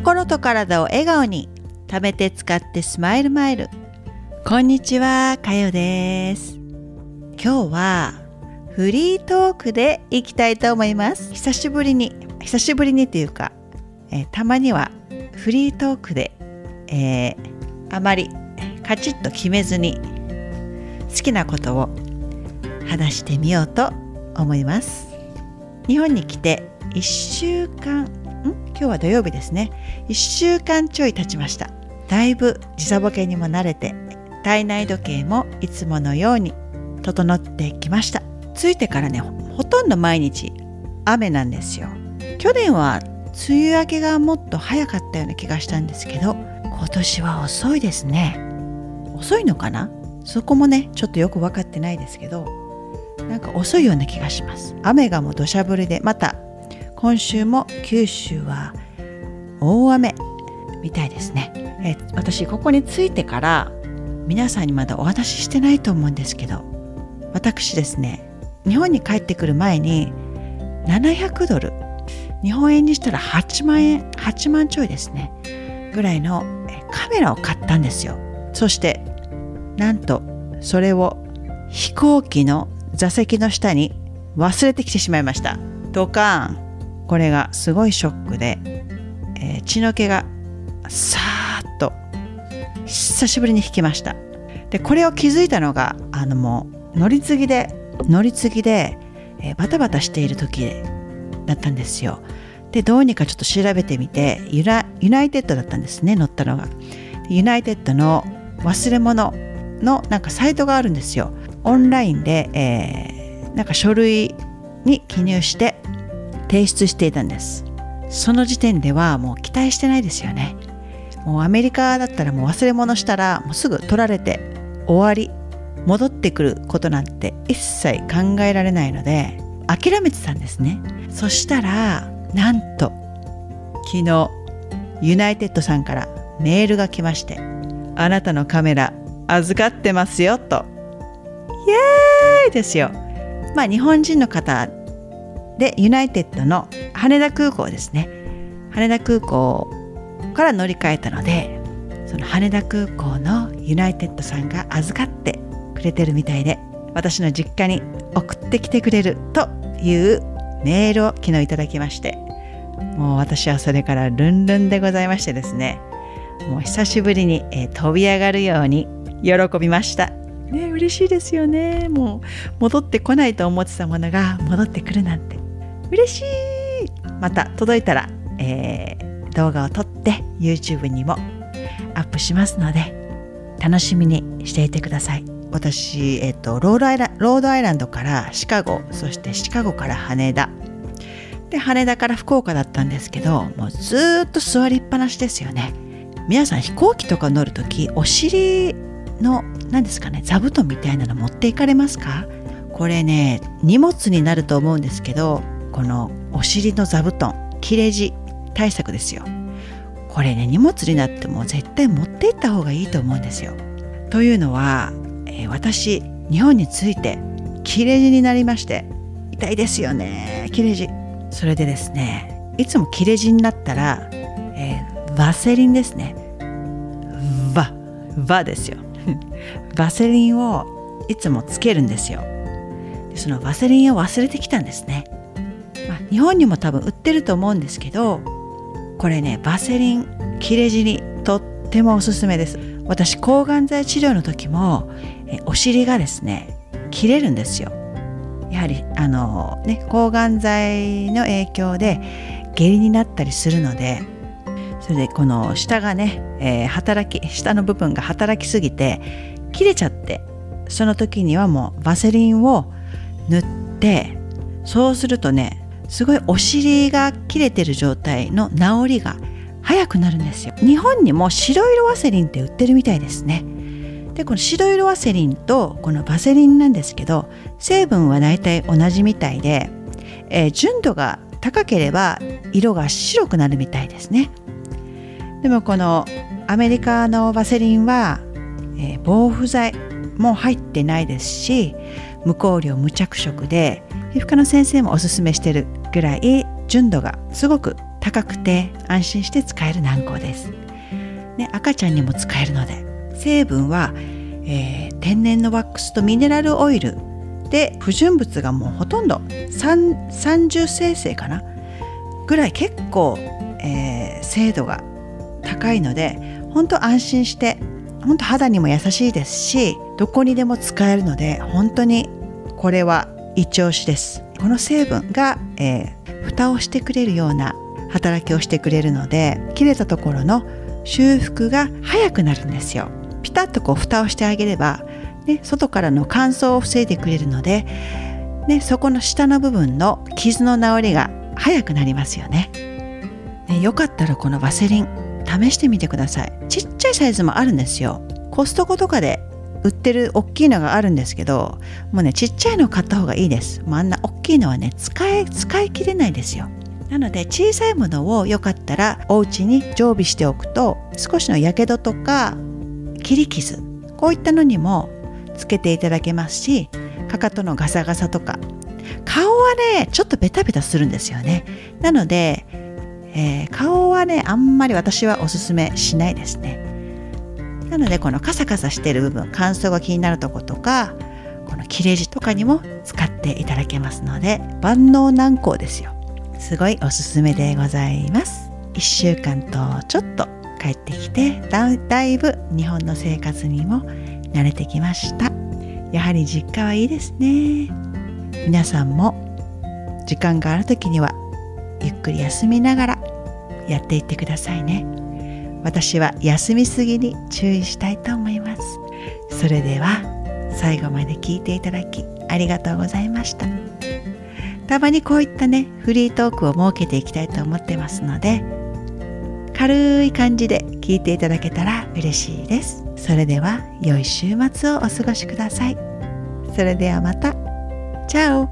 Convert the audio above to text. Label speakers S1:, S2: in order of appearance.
S1: 心と体を笑顔に貯めて使ってスマイルマイル。こんにちはかよです。今日はフリートークでいきたいと思います。久しぶりに久しぶりにというか、えー、たまにはフリートークで、えー、あまりカチッと決めずに好きなことを話してみようと思います。日本に来て1週間ん？今日は土曜日ですね。1週間ちょい経ちました。だいぶ時差ボケにも慣れて体内時計もいつものように整ってきました。着いてからねほとんど毎日雨なんですよ。去年は梅雨明けがもっと早かったような気がしたんですけど今年は遅いですね。遅いのかな？そこもねちょっとよく分かってないですけどなんか遅いような気がします。雨がもう土砂降りでまた今週も九州は大雨みたいですね。え私ここに着いてから皆さんにまだお話ししてないと思うんですけど私ですね日本に帰ってくる前に700ドル日本円にしたら8万円8万ちょいですねぐらいのカメラを買ったんですよ。そしてなんとそれを飛行機の座席の下に忘れてきてしまいました。ドカーン。これがすごいショックで、えー、血の気がさーっと久しぶりに引きました。でこれを気づいたのがあのもう乗り継ぎで乗り継ぎで、えー、バタバタしている時だったんですよ。でどうにかちょっと調べてみてユナユナイテッドだったんですね乗ったのが。ユナイテッドの忘れ物のなんかサイトがあるんですよ。オンラインで、えー、なんか書類に記入して提出していたんです。その時点ではもう期待してないですよね。もうアメリカだったらもう忘れ物したらもうすぐ取られて終わり戻ってくることなんて一切考えられないので諦めてたんですね。そしたらなんと昨日 United さんからメールが来ましてあなたのカメラ預かってますよと。イエーイですよ。まあ日本人の方で United の羽田空港ですね。羽田空港から乗り換えたのでその羽田空港の United さんが預かってくれてるみたいで私の実家に送ってきてくれるというメールを昨日いただきましてもう私はそれからルンルンでございましてですねもう久しぶりに、えー、飛び上がるように喜びました。ね嬉しいですよね。もう戻ってこないと思ってたものが戻ってくるなんて。嬉しい。また届いたら、えー、動画を撮って YouTube にもアップしますので楽しみにしていてください。私、えっと、ロードアイラロードアイランドからシカゴそしてシカゴから羽田。で羽田から福岡だったんですけどもうずっと座りっぱなしですよね。皆さん飛行機とか乗るときお尻の何ですかね座布団みたいなの持っていかれますか？これね荷物になると思うんですけどこのお尻の座布団切れ字対策ですよ。これね荷物になっても絶対持っていった方がいいと思うんですよ。というのは、えー、私日本に着いて切れ字になりまして痛いですよね切れ字。それでですねいつも切れ字になったら、えー、ワセリンですね。ババですよ。ワセリンをいつもつけるんですよ。そのワセリンを忘れてきたんですね、日本にも多分売ってると思うんですけどこれねバセリン切れ字にとってもおすすめです。私抗がん剤治療の時もえお尻がですね切れるんですよ。やはりあのね抗がん剤の影響で下痢になったりするのでそれでこの下がね、えー、働き下の部分が働きすぎて切れちゃってその時にはもうバセリンを塗ってそうするとねすごいお尻が切れてる状態の治りが早くなるんですよ。日本にも白色ワセリンって売ってるみたいですね。でこの白色ワセリンとこのバセリンなんですけど成分は大体同じみたいで、えー、純度が高ければ色が白くなるみたいですね。でもこのアメリカのバセリンは、えー、防腐剤も入ってないですし無香料無着色で皮膚科の先生もおすすめしてるぐらい純度がすごく高くて安心して使える軟膏です、ね、赤ちゃんにも使えるので成分は、えー、天然のワックスとミネラルオイルで不純物がもうほとんど30生成かな？ぐらい結構、えー、精度が高いので本当安心して本当肌にも優しいですしどこにでも使えるので本当にこれは一押しです。この成分が、えー、蓋をしてくれるような働きをしてくれるので切れたところの修復が早くなるんですよ。ピタッとこう蓋をしてあげれば、ね、外からの乾燥を防いでくれるので、ね、そこの下の部分の傷の治りが早くなりますよね。ねよかったらこのワセリン試してみてください。ちっちゃいサイズもあるんですよ。コストコとかで売ってる大きいのがあるんですけどもうねちっちゃいの買った方がいいです。もうあんな大きいのはね使い使い切れないですよ。なので小さいものをよかったらお家に常備しておくと少しのやけどとか切り傷こういったのにもつけていただけますしかかとのガサガサとか。顔はねちょっとベタベタするんですよね。なので、えー、顔はねあんまり私はおすすめしないですね。なのでこのカサカサしてる部分乾燥が気になるとことかこの切れ字とかにも使っていただけますので万能軟膏ですよ。すごいおすすめでございます。1週間とちょっと帰ってきてだいぶ日本の生活にも慣れてきました。やはり実家はいいですね。皆さんも時間がある時にはゆっくり休みながらやっていってくださいね。私は休みすぎに注意したいと思います。それでは最後まで聞いていただきありがとうございました。たまにこういったねフリートークを設けていきたいと思ってますので軽い感じで聞いていただけたら嬉しいです。それでは良い週末をお過ごしください。それではまた。Ciao